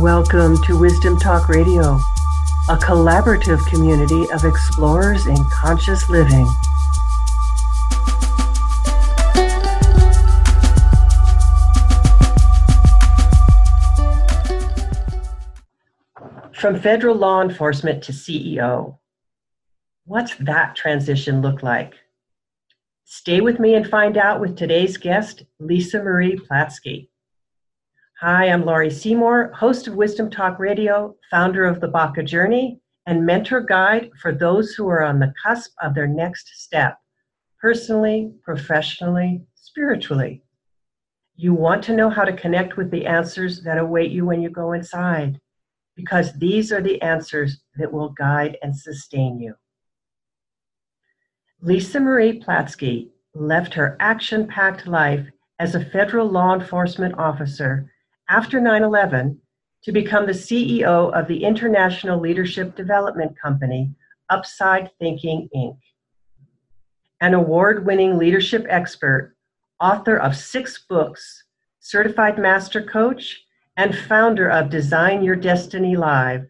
Welcome to Wisdom Talk Radio, a collaborative community of explorers in conscious living. From federal law enforcement to CEO, what's that transition look like? Stay with me and find out with today's guest, Lisa Marie Platske. Hi, I'm Laurie Seymour, host of Wisdom Talk Radio, founder of the Baca Journey, and mentor guide for those who are on the cusp of their next step, personally, professionally, spiritually. You want to know how to connect with the answers that await you when you go inside, because these are the answers that will guide and sustain you. Lisa Marie Platske left her action packed life as a federal law enforcement officer after 9 11 to become the CEO of the international leadership development company, Upside Thinking Inc. An award winning leadership expert, author of six books, certified master coach, and founder of Design Your Destiny Live,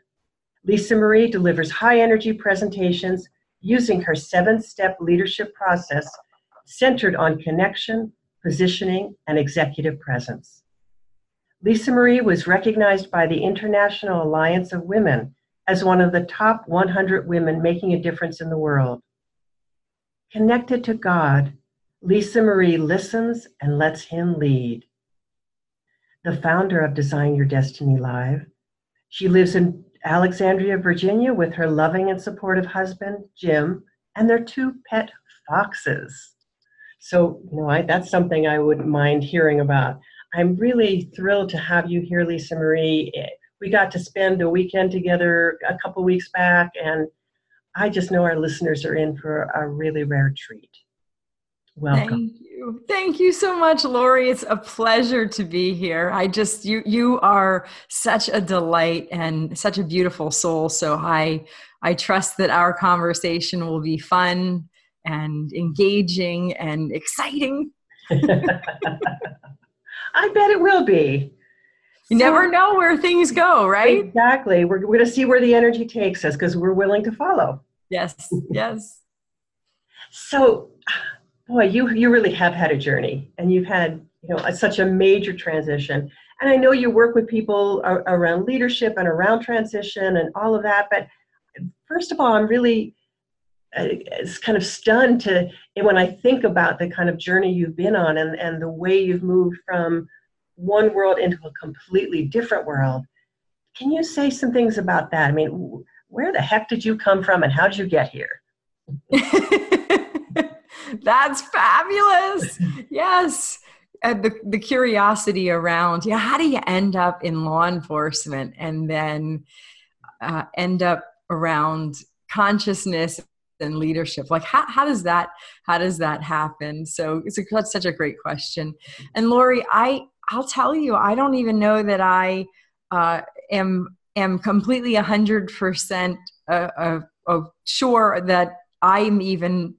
Lisa Marie delivers high energy presentations using her seven step leadership process centered on connection, positioning, and executive presence. Lisa Marie was recognized by the International Alliance of Women as one of the top 100 women making a difference in the world. Connected to God, Lisa Marie listens and lets Him lead. The founder of Design Your Destiny Live, she lives in Alexandria, Virginia, with her loving and supportive husband, Jim, and their two pet foxes. So, you know, I, that's something I wouldn't mind hearing about. I'm really thrilled to have you here, Lisa Marie. We got to spend a weekend together a couple weeks back, and I just know our listeners are in for a really rare treat. Welcome. Thank you. Thank you so much, Laurie. It's a pleasure to be here. I just you you are such a delight and such a beautiful soul. So I I trust that our conversation will be fun and engaging and exciting. I bet it will be. You so, never know where things go, right? Exactly. We're, we're going to see where the energy takes us because we're willing to follow. Yes, yes. so, boy, you you really have had a journey, and you've had you know a, such a major transition. And I know you work with people around leadership and around transition and all of that. But first of all, I'm really uh, kind of stunned to when I think about the kind of journey you've been on and, and the way you've moved from one world into a completely different world. Can you say some things about that? I mean, where the heck did you come from and how did you get here? That's fabulous. yes. The, the curiosity around, yeah, how do you end up in law enforcement and then uh, end up around consciousness and leadership. Like how, how does that how does that happen? So it's a, that's such a great question. And laurie i i'll tell you i don't even know that i uh, am am completely 100% uh, uh, sure that i'm even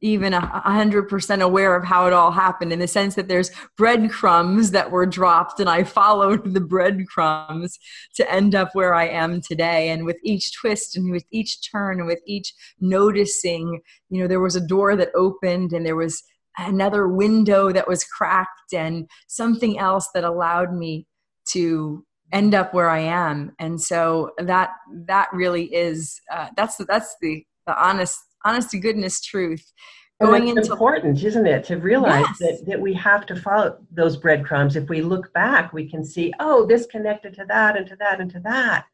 even a hundred percent aware of how it all happened in the sense that there's breadcrumbs that were dropped and I followed the breadcrumbs to end up where I am today. And with each twist and with each turn and with each noticing, you know, there was a door that opened and there was another window that was cracked and something else that allowed me to end up where I am. And so that, that really is, uh, that's, that's the, the honest honest to goodness truth going into important isn't it to realize yes. that, that we have to follow those breadcrumbs. If we look back we can see oh this connected to that and to that and to that.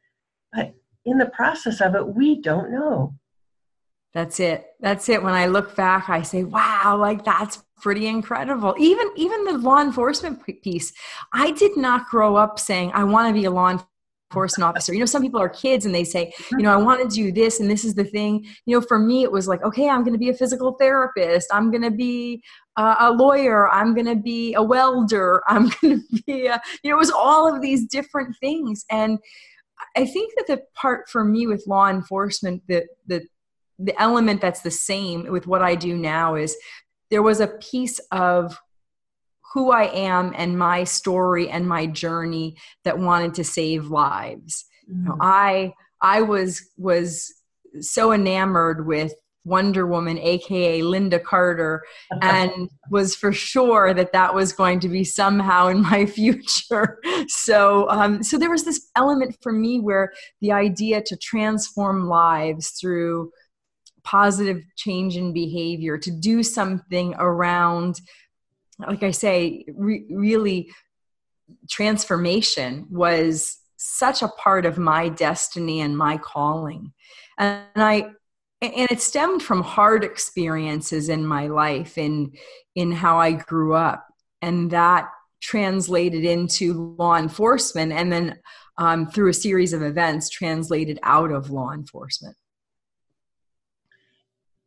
But in the process of it we don't know. That's it. That's it. When i look back i say wow like that's pretty incredible. Even even the law enforcement piece i did not grow up saying i want to be a law enforcement officer. You know, some people are kids and they say, you know, I want to do this and this is the thing. You know, for me, it was like, okay, I'm going to be a physical therapist. I'm going to be uh, a lawyer. I'm going to be a welder. I'm going to be, a, you know, it was all of these different things. And I think that the part for me with law enforcement, the, the, the element that's the same with what I do now is there was a piece of who I am and my story and my journey that wanted to save lives. Mm-hmm. You know, mm. I I was was so enamored with Wonder Woman, aka Lynda Carter, and was for sure that that was going to be somehow in my future. So, um, so there was this element for me where the idea to transform lives through positive change in behavior, to do something around, like I say, re- really transformation was such a part of my destiny and my calling. And I and it stemmed from hard experiences in my life in in how I grew up and that translated into law enforcement and then um, through a series of events translated out of law enforcement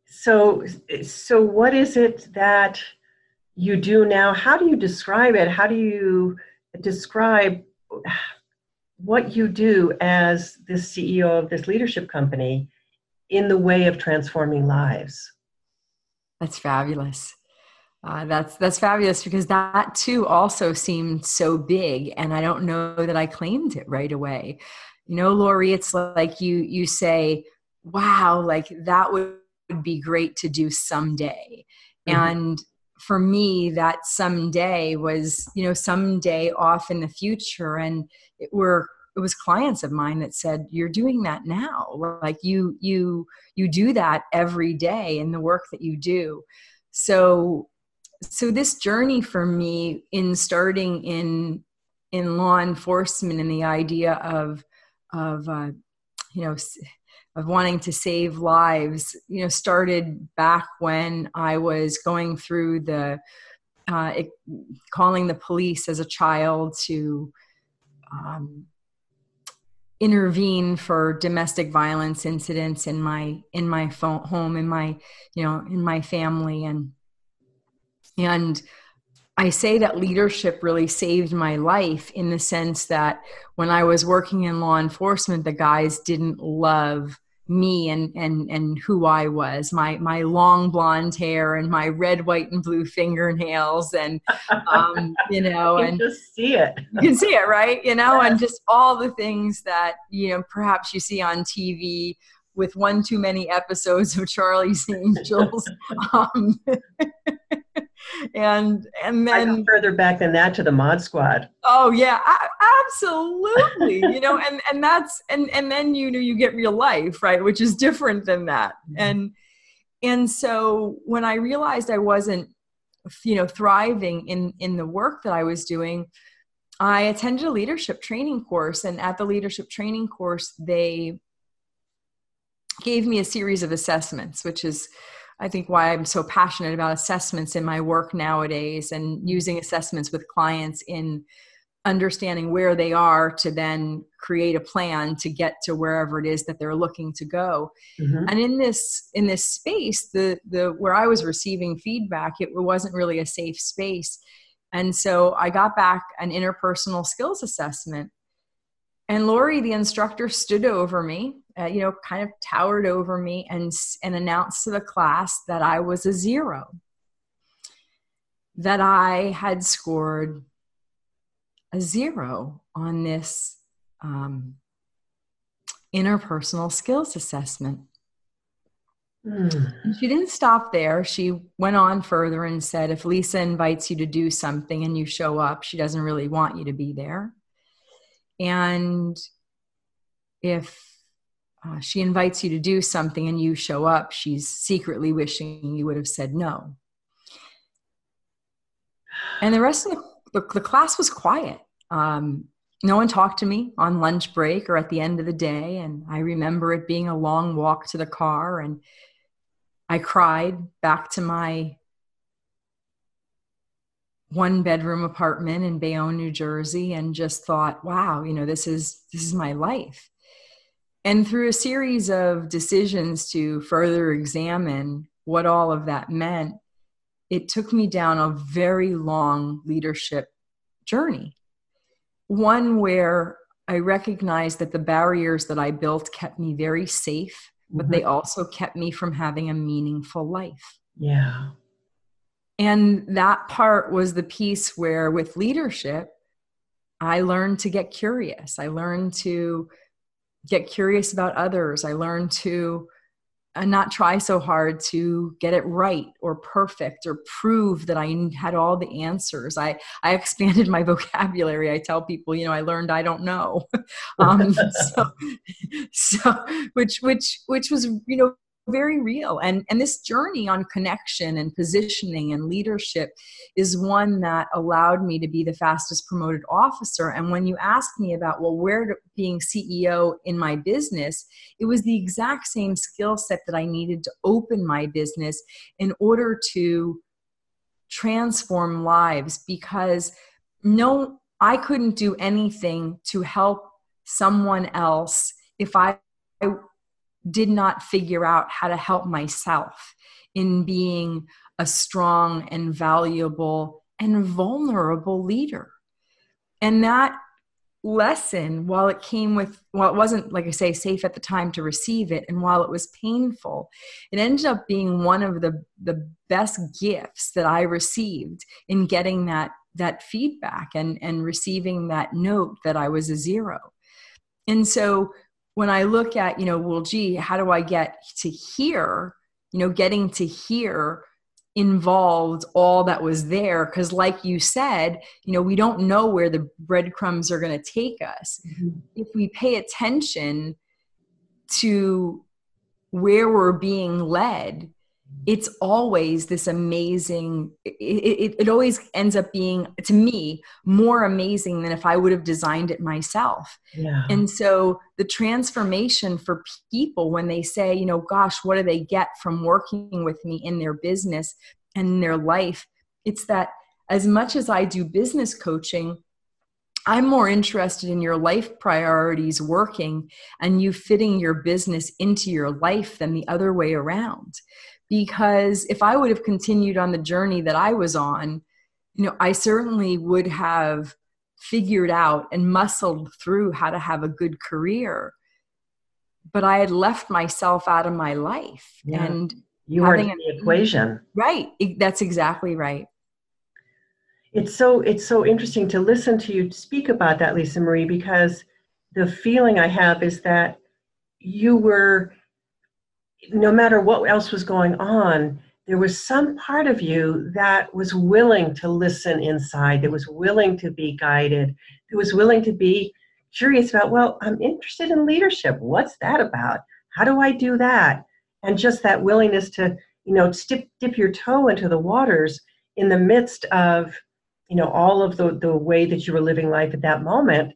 so so what is it that you do now how do you describe it how do you describe what you do as the ceo of this leadership company in the way of transforming lives. That's fabulous. Uh, that's that's fabulous because that too also seemed so big, and I don't know that I claimed it right away. You know, Laurie, it's like you you say, "Wow, like that would be great to do someday," mm-hmm. and for me, that someday was you know someday off in the future, and it, we're it was clients of mine that said you're doing that now. Like you you you do that every day in the work that you do. So so this journey for me in starting in in law enforcement and the idea of of uh, you know of wanting to save lives you know started back when i was going through the uh, it, calling the police as a child to um, intervene for domestic violence incidents in my in my phone, home in my you know in my family. And and I say that leadership really saved my life in the sense that when I was working in law enforcement the guys didn't love me and and and who I was my my long blonde hair and my red white and blue fingernails and um you know you and just see it. You can see it right? You know and just all the things that you know perhaps you see on TV with one too many episodes of Charlie's Angels um and and then further back than that to the mod squad oh yeah absolutely you know and and that's and and then you know you get real life right which is different than that mm-hmm. and and so when i realized i wasn't you know thriving in in the work that i was doing i attended a leadership training course and at the leadership training course they gave me a series of assessments which is I think why I'm so passionate about assessments in my work nowadays and using assessments with clients in understanding where they are to then create a plan to get to wherever it is that they're looking to go. Mm-hmm. and in this in this space the the where i was receiving feedback it wasn't really a safe space. And so i got back an interpersonal skills assessment. And Laurie, the instructor, stood over me, uh, you know, kind of towered over me and, and announced to the class that I was a zero, that I had scored a zero on this um, interpersonal skills assessment. Mm. She didn't stop there. She went on further and said, if Lisa invites you to do something and you show up, she doesn't really want you to be there. And if uh, she invites you to do something and you show up, she's secretly wishing you would have said no. And the rest of the, the, the class was quiet. Um, no one talked to me on lunch break or at the end of the day. And I remember it being a long walk to the car. And I cried back to my one bedroom apartment in Bayonne, New Jersey, and just thought, wow, you know, this is this is my life. And through a series of decisions to further examine what all of that meant, it took me down a very long leadership journey. One where I recognized that the barriers that I built kept me very safe, but mm-hmm. they also kept me from having a meaningful life. Yeah and that part was the piece where with leadership i learned to get curious i learned to get curious about others i learned to and not try so hard to get it right or perfect or prove that I had all the answers. I, I expanded my vocabulary. I tell people, you know, I learned I don't know. um, so, so, which, which, which was, you know, very real. And and this journey on connection and positioning and leadership is one that allowed me to be the fastest promoted officer. And when you ask me about well where being ceo in my business it was the exact same skill set that i needed to open my business in order to transform lives because no i couldn't do anything to help someone else if i did not figure out how to help myself in being a strong and valuable and vulnerable leader. And that lesson, while it came with, while it wasn't, like I say, safe at the time to receive it, and while it was painful, it ended up being one of the, the best gifts that I received in getting that, that feedback and, and receiving that note that I was a zero. And so when I look at, you know, well, gee, how do I get to here? You know, getting to here involved all that was there because like you said you know we don't know where the breadcrumbs are going to take us mm-hmm. if we pay attention to where we're being led it's always this amazing it, it, it, always ends up being to me more amazing than if i would have designed it myself. Yeah. and so the transformation for people when they say you know gosh what do they get from working with me in their business and in their life? It's that as much as i do business coaching I'm more interested in your life priorities working and you fitting your business into your life than the other way around because if I would have continued on the journey that I was on, you know, I certainly would have figured out and muscled through how to have a good career. But I had left myself out of my life. Yeah. And you were in the equation. Right. That's exactly right. It's so it's so interesting to listen to you speak about that, Lisa Marie, because the feeling I have is that you were no matter what else was going on, there was some part of you that was willing to listen inside, that was willing to be guided, that was willing to be curious about, well, I'm interested in leadership. What's that about? How do I do that? And just that willingness to, you know, dip, dip your toe into the waters in the midst of, you know, all of the, the way that you were living life at that moment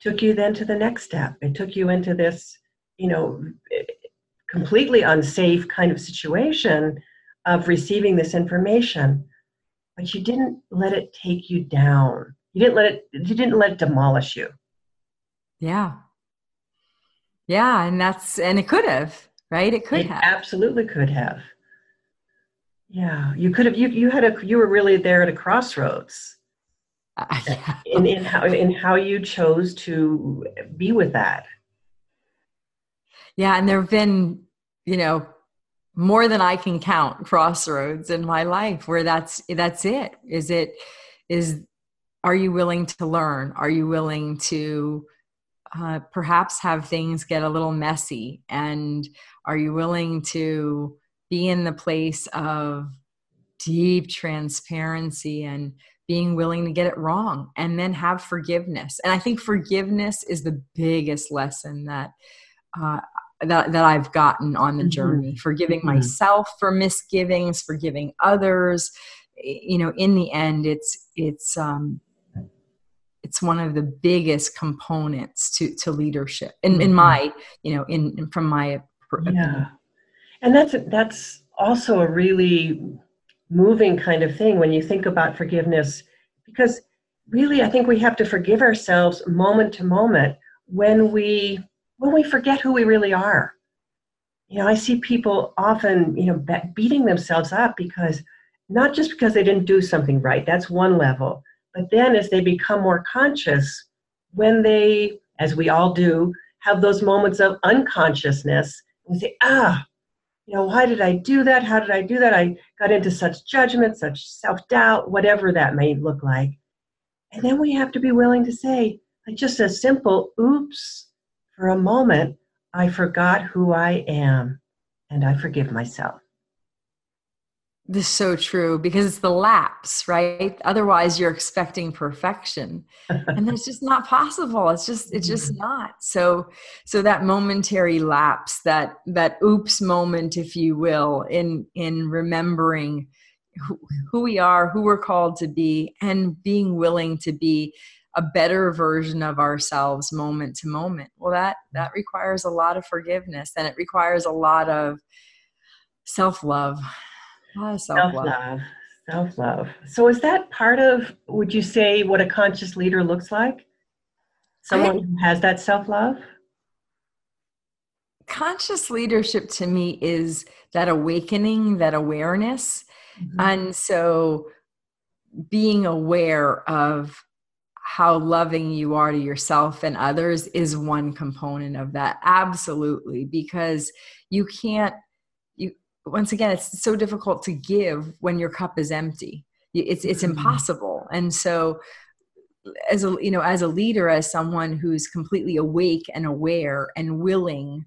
took you then to the next step. It took you into this, you know, completely unsafe kind of situation of receiving this information but you didn't let it take you down. You didn't let it you didn't let it demolish you. Yeah. Yeah and that's and it could have right? It could it have. absolutely could have. Yeah you could have you you had a you were really there at a crossroads. Uh, yeah. in in how in how you chose to be with that yeah and there have been you know more than i can count crossroads in my life where that's that's it. Is it is are you willing to learn? Are you willing to uh, perhaps have things get a little messy? And are you willing to be in the place of deep transparency and being willing to get it wrong and then have forgiveness? And i think forgiveness is the biggest lesson that uh, that, that I've gotten on the mm-hmm. journey, forgiving mm-hmm. myself for misgivings, forgiving others. You know, in the end, it's it's um, it's one of the biggest components to to leadership. In mm-hmm. in my you know in, in from my yeah, and that's that's also a really moving kind of thing when you think about forgiveness, because really I think we have to forgive ourselves moment to moment when we when we forget who we really are. You know, I see people often, you know, beating themselves up because not just because they didn't do something right, that's one level, but then as they become more conscious, when they, as we all do, have those moments of unconsciousness we say, ah, you know, why did I do that? How did I do that? I got into such judgment, such self doubt, whatever that may look like. And then we have to be willing to say, like just a simple oops, for a moment, I forgot who I am and I forgive myself. This is so true because it's the lapse, right? Otherwise, you're expecting perfection, and it's just not possible. It's just, it's just mm-hmm. not. So, so that momentary lapse, that that oops moment, if you will, in in remembering who, who we are, who we're called to be, and being willing to be a better version of ourselves moment to moment. Well, that that requires a lot of forgiveness, and it requires a lot of self love self love. Self love. So, is that part of, would you say, what a conscious leader looks like? Someone I, who has that self love? Conscious leadership to me is that awakening, that awareness. Mm-hmm. And so, being aware of how loving you are to yourself and others is one component of that absolutely because you can't you once again it's so difficult to give when your cup is empty it's it's mm-hmm. impossible and so as a you know as a leader as someone who's completely awake and aware and willing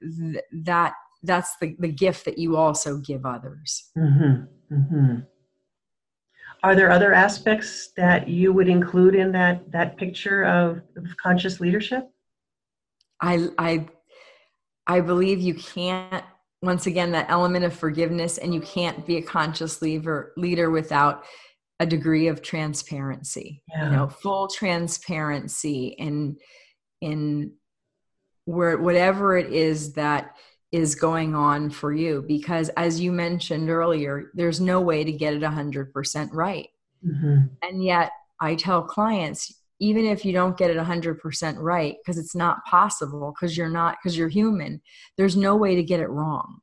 th- that that's the, the gift that you also give others mm-hmm. Mm-hmm. Are there other aspects that you would include in that that picture of, of conscious leadership i i i believe you can't once again that element of forgiveness and you can't be a conscious leader leader without a degree of transparency yeah. you know full transparency in in where whatever it is that is going on for you. Because as you mentioned earlier there's no way to get it 100% right. Mm-hmm. and yet i tell clients even if you don't get it 100% right because it's not possible because you're not because you're human there's no way to get it wrong.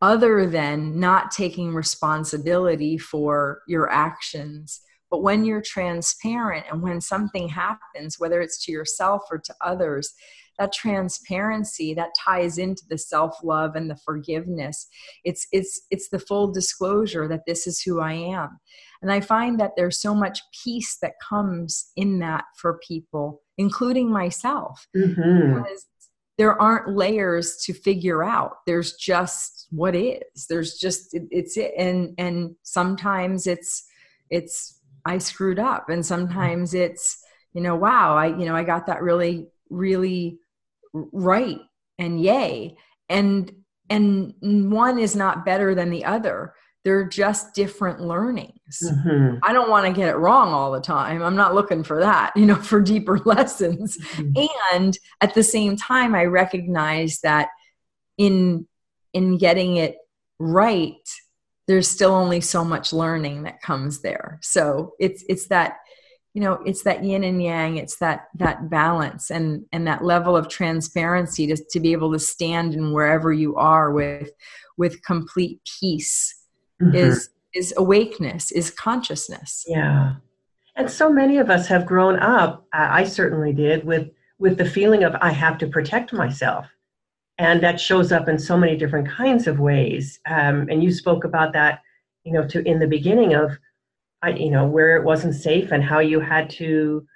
Other than not taking responsibility for your actions. But when you're transparent and when something happens whether it's to yourself or to others that transparency that ties into the self-love and the forgiveness it's it's it's the full disclosure that this is who i am and I find that there's so much peace that comes in that for people, including myself. Mm-hmm. Because there aren't layers to figure out. There's just what is. There's just it, it's it. And and sometimes it's it's I screwed up. And sometimes it's, you know, wow, I, you know, I got that really, really right and yay. And and one is not better than the other they're just different learnings. Mm-hmm. I don't want to get it wrong all the time. I'm not looking for that, you know, for deeper lessons. Mm-hmm. And at the same time, I recognize that in in getting it right, there's still only so much learning that comes there. So it's it's that you know it's that yin and yang it's that that balance and and that level of transparency to, to be able to stand in wherever you are with with complete peace mm-hmm. is is awakeness is consciousness. Yeah. And so many of us have grown up i certainly did with with the feeling of i have to protect myself. And that shows up in so many different kinds of ways. Um, and you spoke about that you know to in the beginning of I, you know where it wasn't safe and how you had to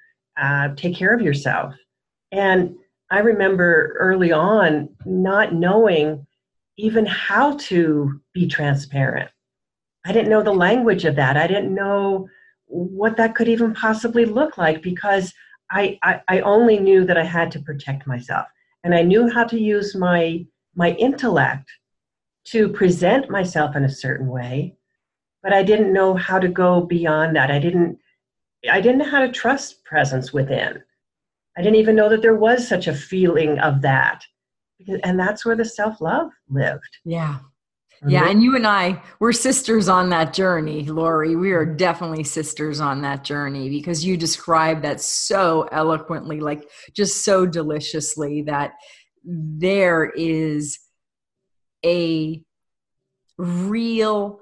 uh, take care of yourself and i remember early on not knowing even how to be transparent I didn't know the language of that. I didn't know what that could even possibly look like because I, I, I only knew that I had to protect myself. And I knew how to use my my intellect to present myself in a certain way, but I didn't know how to go beyond that. I didn't I didn't know how to trust presence within. I didn't even know that there was such a feeling of that. And that's where the self-love lived. Yeah. Mm-hmm. Yeah, and you and I, we're sisters on that journey, Laurie. We are definitely sisters on that journey because you described that so eloquently, like just so deliciously, that there is a real,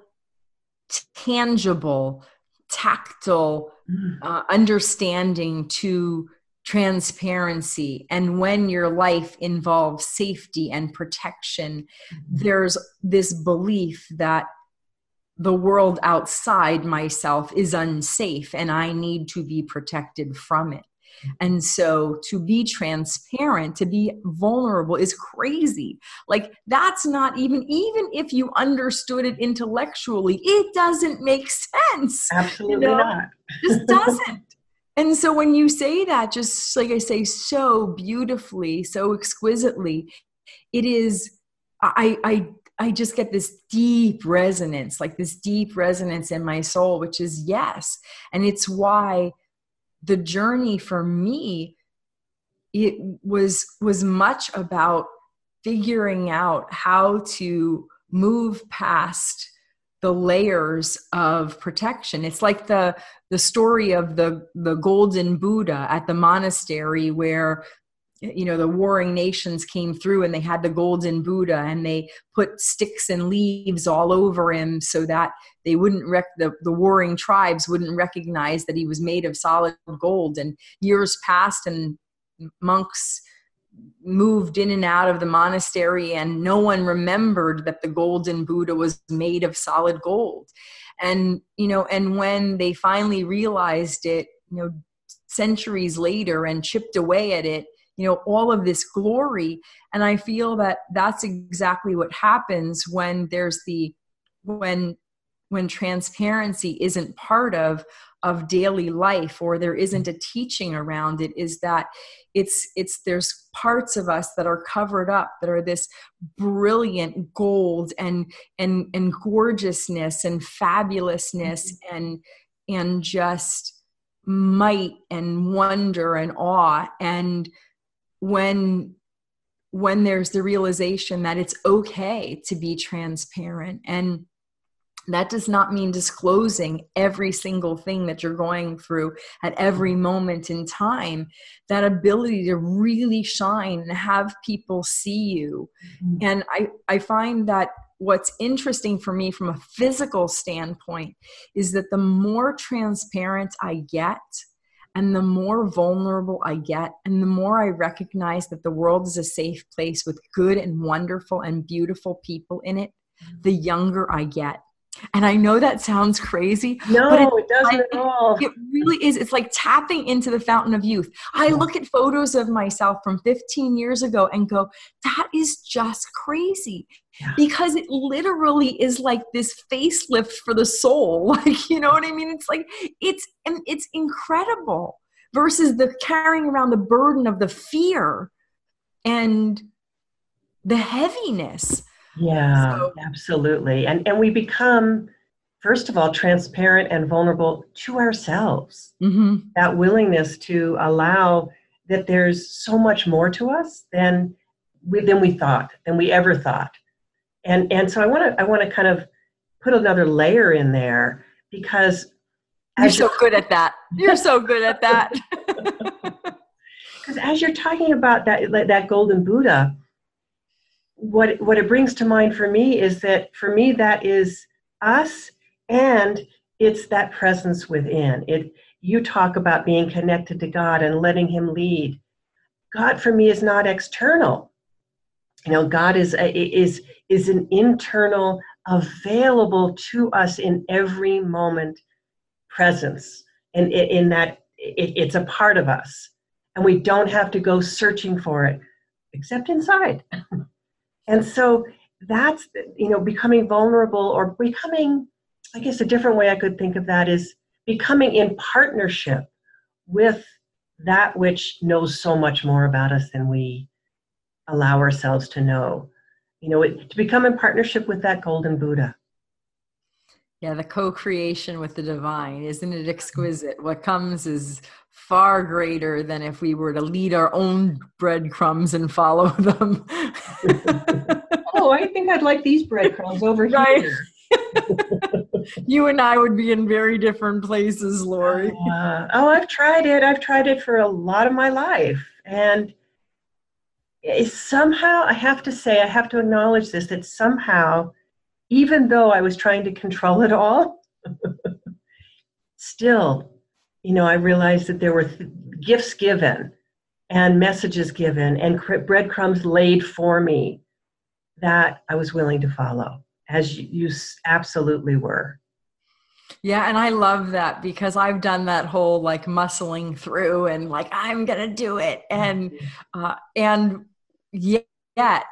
tangible, tactile mm. uh, understanding to transparency and when your life involves safety and protection mm-hmm. there's this belief that the world outside myself is unsafe and I need to be protected from it. And so to be transparent, to be vulnerable is crazy. Like that's not even, even if you understood it intellectually, it doesn't make sense. Absolutely you know? not. just doesn't. And so when you say that, just like I say, so beautifully, so exquisitely, it is, I, I I just get this deep resonance, like this deep resonance in my soul, which is yes. And it's why the journey for me it was was much about figuring out how to move past the layers of protection. It's like the the story of the the golden buddha at the monastery where you know the warring nations came through and they had the golden buddha and they put sticks and leaves all over him so that they wouldn't rec- the, the warring tribes wouldn't recognize that he was made of solid gold. And years passed and monks moved in and out of the monastery and no one remembered that the golden buddha was made of solid gold. And you know and when they finally realized it you know centuries later and chipped away at it you know all of this glory and i feel that that's exactly what happens when there's the when when transparency isn't part of of daily life or there isn't a teaching around it is that it's it's there's parts of us that are covered up that are this brilliant gold and and and gorgeousness and fabulousness mm-hmm. and and just might and wonder and awe and when when there's the realization that it's okay to be transparent. And that does not mean disclosing every single thing that you're going through at every moment in time. That ability to really shine and have people see you. Mm-hmm. and i i find that what's interesting for me from a physical standpoint is that the more transparent i get and the more vulnerable I get, and the more I recognize that the world is a safe place with good and wonderful and beautiful people in it, mm-hmm. the younger I get. And I know that sounds crazy. No, but it, it doesn't like, at all. It really is. It's like tapping into the fountain of youth. I look at photos of myself from 15 years ago and go, that is just crazy. Yeah. Because it literally is like this facelift for the soul. Like, you know what I mean? It's like it's it's incredible versus the carrying around the burden of the fear and the heaviness yeah, so, absolutely. And and we become first of all transparent and vulnerable to ourselves. Mm-hmm. That willingness to allow that there's so much more to us than we than we thought, than we ever thought. And and so I want to I want to kind of put another layer in there because you're so good at that. You're so good at that. Because as you're talking about that that golden Buddha, what what it brings to mind for me is that for me that is us and it's that presence within. It you talk about being connected to god and letting him lead. God for me is not external. You know god is is is an internal available to us in every moment presence. And in that it, it's a part of us. And we don't have to go searching for it except inside And so that's, you know, becoming vulnerable or becoming, I guess a different way I could think of that is becoming in partnership with that which knows so much more about us than we allow ourselves to know. You know, it, to become in partnership with that golden Buddha. Yeah, the co creation with the divine, isn't it exquisite? What comes is far greater than if we were to lead our own breadcrumbs and follow them. oh, I think I'd like these breadcrumbs over right. here. you and I would be in very different places, Laurie. Uh, oh, I've tried it. I've tried it for a lot of my life. And somehow, I have to say, I have to acknowledge this that somehow even though I was trying to control it all, still, you know, I realized that there were th- gifts given and messages given and breadcrumbs laid for me that I was willing to follow, as you absolutely were. Yeah, and I love that because I've done that whole like muscling through and like I'm gonna do it, and mm-hmm. uh, and yet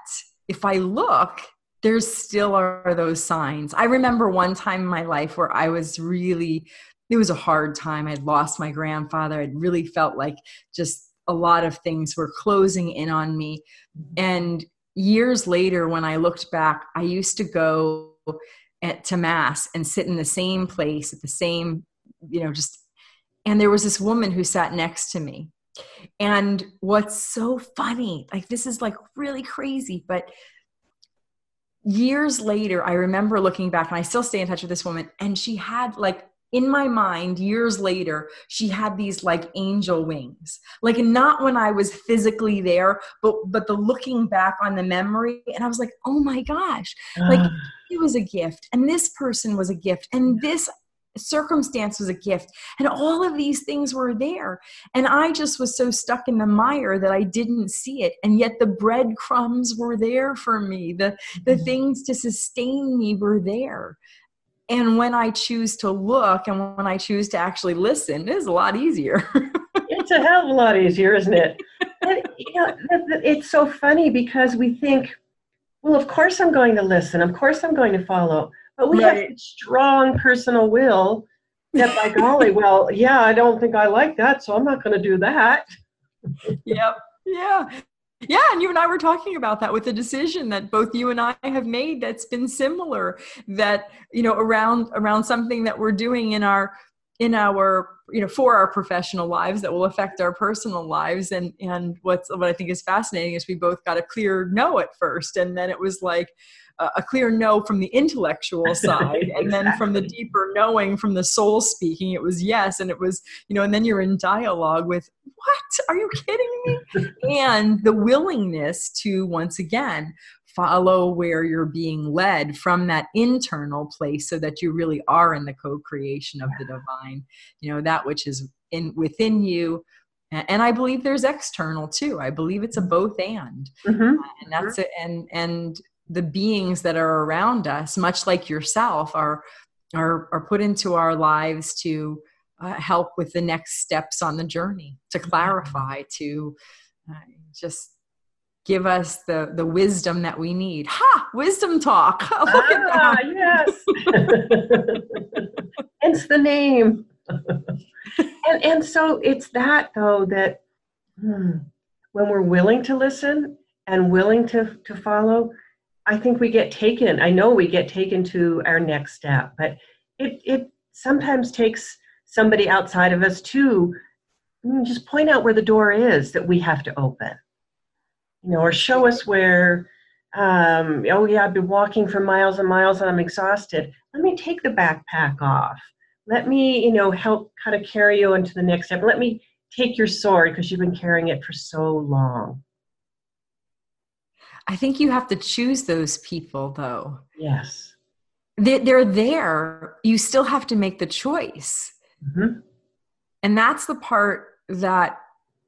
if I look, there's still are those signs. I remember one time in my life where I was really it was a hard time. I'd lost my grandfather. I'd really felt like just a lot of things were closing in on me. And years later, when I looked back, I used to go at, to mass and sit in the same place at the same, you know, just, and there was this woman who sat next to me. And what's so funny, like this is like really crazy, but years later, I remember looking back and I still stay in touch with this woman, and she had like in my mind years later she had these like angel wings like not when i was physically there but but the looking back on the memory and i was like oh my gosh uh. like it was a gift and this person was a gift and this circumstance was a gift and all of these things were there and i just was so stuck in the mire that i didn't see it and yet the breadcrumbs were there for me the the mm-hmm. things to sustain me were there and when I choose to look and when I choose to actually listen, it is a lot easier. it's a hell of a lot easier, isn't it? And, you know, it's so funny because we think, well, of course I'm going to listen. Of course I'm going to follow. But we right. have strong personal will that, by golly, well, yeah, I don't think I like that, so I'm not going to do that. yep. Yeah. Yeah, and you and I were talking about that with the decision that both you and I have made that's been similar that you know around around something that we're doing in our in our you know for our professional lives that will affect our personal lives and and what's what I think is fascinating is we both got a clear no at first and then it was like a clear no from the intellectual side exactly. and then from the deeper knowing from the soul speaking it was yes and it was you know and then you're in dialogue with what? Are you kidding me? And the willingness to once again follow where you're being led from that internal place so that you really are in the co-creation of the divine you know that which is in within you. And i believe there's external too. I believe it's a both and. Mm-hmm. and that's it. And and the beings that are around us, much like yourself, are are, are put into our lives to uh, help with the next steps on the journey, to mm-hmm. clarify, to uh, just give us the the wisdom that we need. Ha! Wisdom talk. Look ah, yes. it's the name. and and so it's that though that hmm, when we're willing to listen and willing to to follow, I think we get taken. I know we get taken to our next step, but it it sometimes takes somebody outside of us to mm, just point out where the door is that we have to open, you know, or show us where. Um, oh yeah, I've been walking for miles and miles and I'm exhausted. Let me take the backpack off. Let me, you know, help kind of carry you into the next step. Let me take your sword because you've been carrying it for so long. I think you have to choose those people, though. Yes. They're there. You still have to make the choice. Mm-hmm. And that's the part that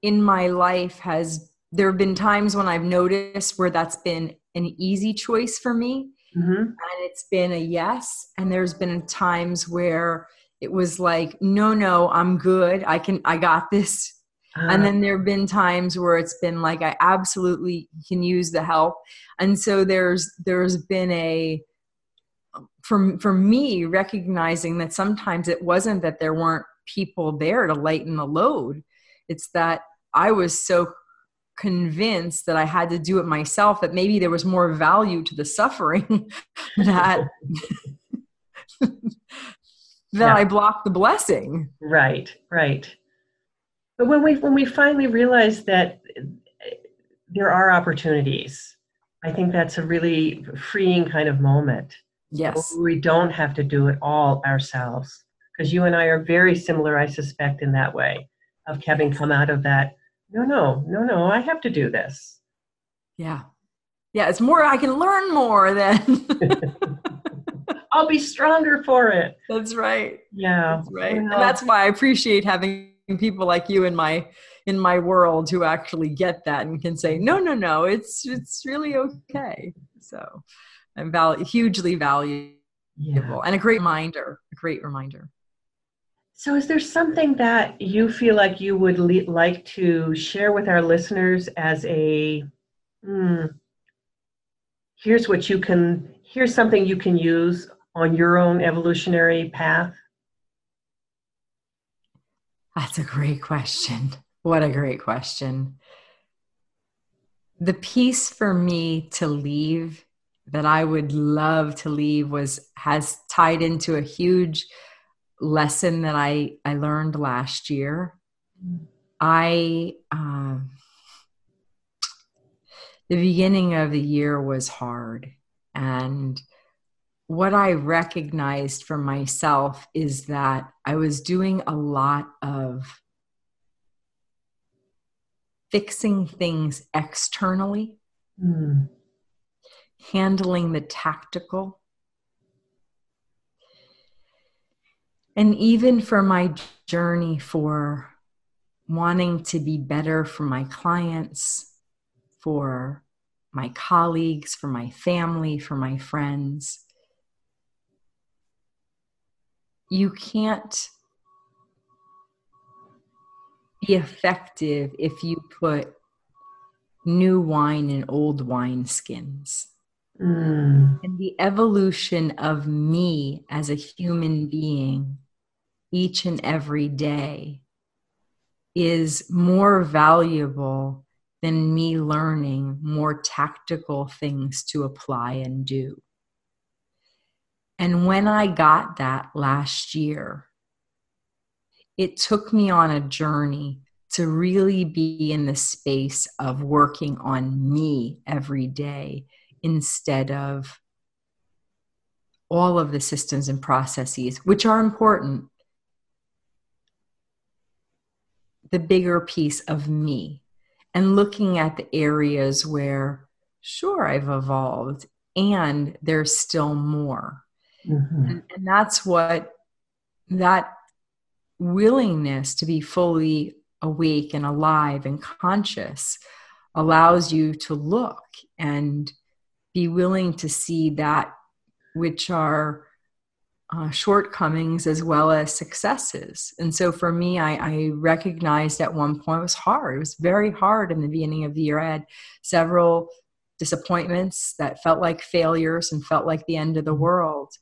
in my life has, there have been times when I've noticed where that's been an easy choice for me. Mm-hmm. And it's been a yes. And there's been times where it was like, no, no, I'm good. I can, I got this and uh-huh. then there have been times where it's been like I absolutely can use the help. And so there's there's been a for for me recognizing that sometimes it wasn't that there weren't people there to lighten the load. It's that I was so convinced that I had to do it myself that maybe there was more value to the suffering that that yeah. I blocked the blessing. Right, right. But when we when we finally realize that there are opportunities, I think that's a really freeing kind of moment. Yes. We don't have to do it all ourselves. Because you and I are very similar, I suspect, in that way of having come out of that. No, no, no, no, I have to do this. Yeah. Yeah, it's more, I can learn more than. I'll be stronger for it. That's right. Yeah. That's right. And that's why I appreciate having people like you in my in my world who actually get that and can say no no no it's it's really okay. So i'm val- hugely valuable yeah. and a great reminder a great reminder. So is there something that you feel like you would le- like to share with our listeners as a hmm, here's what you can here's something you can use on your own evolutionary path that's a great question what a great question. The piece for me to leave that I would love to leave was has tied into a huge lesson that I I learned last year. I um, the beginning of the year was hard and what I recognized for myself is that I was doing a lot of fixing things externally, mm. handling the tactical. And even for my journey for wanting to be better for my clients, for my colleagues, for my family, for my friends, you can't be effective if you put new wine in old wine skins. Mm. And the evolution of me as a human being each and every day is more valuable than me learning more tactical things to apply and do. And when I got that last year, it took me on a journey to really be in the space of working on me every day instead of all of the systems and processes, which are important. The bigger piece of me and looking at the areas where, sure, I've evolved and there's still more. Mm-hmm. And, and that's what that willingness to be fully awake and alive and conscious allows you to look and be willing to see that which are uh, shortcomings as well as successes. And so for me, I, I, recognized at one point it was hard. It was very hard in the beginning of the year. I had several disappointments that felt like failures and felt like the end of the world.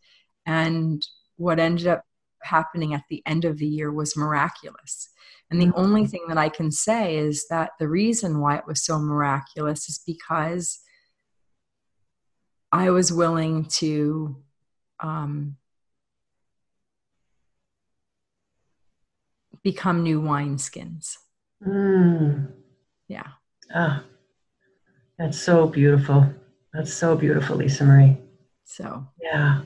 And what ended up happening at the end of the year was miraculous. And the only mm-hmm. thing that I can say is that the reason why it was so miraculous is because I was willing to um, become new wineskins. Mm. Yeah. Ah, that's so beautiful. That's so beautiful, Lisa Marie. So, yeah.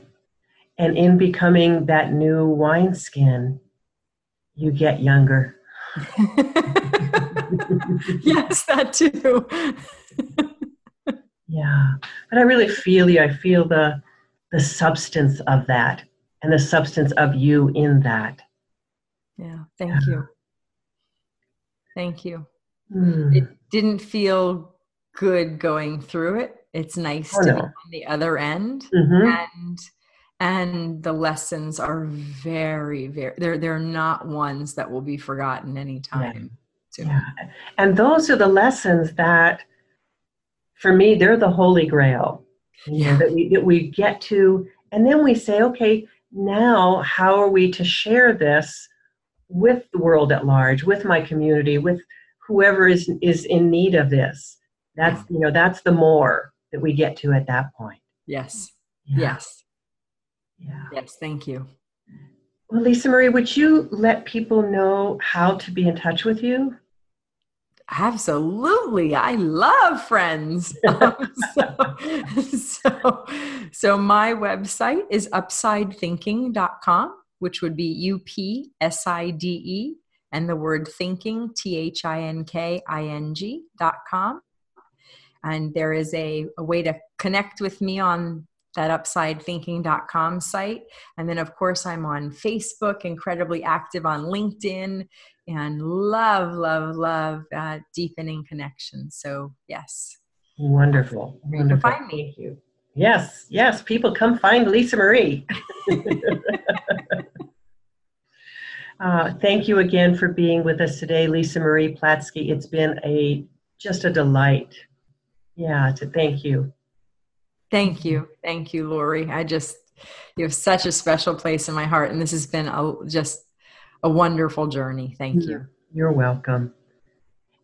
And in becoming that new wineskin, you get younger. yes, that too. yeah. But I really feel you. I feel the the substance of that and the substance of you in that. Yeah. Thank yeah. you. Thank you. Mm. It didn't feel good going through it. It's nice oh, to no. be on the other end. Mm-hmm. And and the lessons are very very they're they're not ones that will be forgotten anytime yeah. yeah. and those are the lessons that for me they're the holy grail yeah. Know, that we that we get to and then we say okay now how are we to share this with the world at large with my community with whoever is is in need of this that's you know that's the more that we get to at that point yes yeah. yes yeah. Yes, thank you. Well, Lisa Marie, would you let people know how to be in touch with you? Absolutely. I love friends. Um, so, so, so, my website is upsidethinking.com, which would be U P S I D E, and the word thinking, T H I N K I N G.com. And there is a, a way to connect with me on that upsidethinking.com site. And then, of course, I'm on Facebook, incredibly active on LinkedIn, and love, love, love uh, deepening connections. So, yes. Wonderful. You Wonderful. can find me. Thank you. Yes, yes, people come find Lisa Marie. uh, thank you again for being with us today, Lisa Marie Platske. It's been a just a delight. Yeah, to thank you. Thank you. Thank you, Laurie. I just, you have such a special place in my heart, and this has been a, just a wonderful journey. Thank you. You're welcome.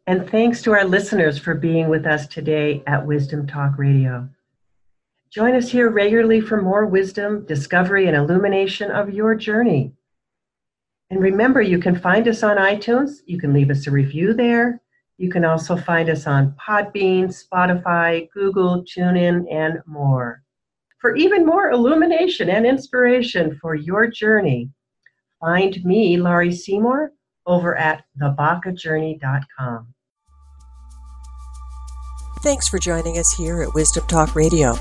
And thanks to our listeners for being with us today at Wisdom Talk Radio. Join us here regularly for more wisdom, discovery, and illumination of your journey. And remember, you can find us on iTunes. You can leave us a review there. You can also find us on Podbean, Spotify, Google, TuneIn, and more. For even more illumination and inspiration for your journey, find me, Laurie Seymour, over at thebacajourney.com. Thanks for joining us here at Wisdom Talk Radio.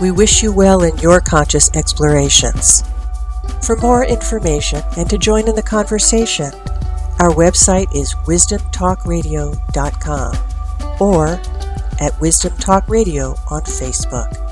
We wish you well in your conscious explorations. For more information and to join in the conversation, our website is wisdomtalkradio.com or at Wisdom Talk Radio on Facebook.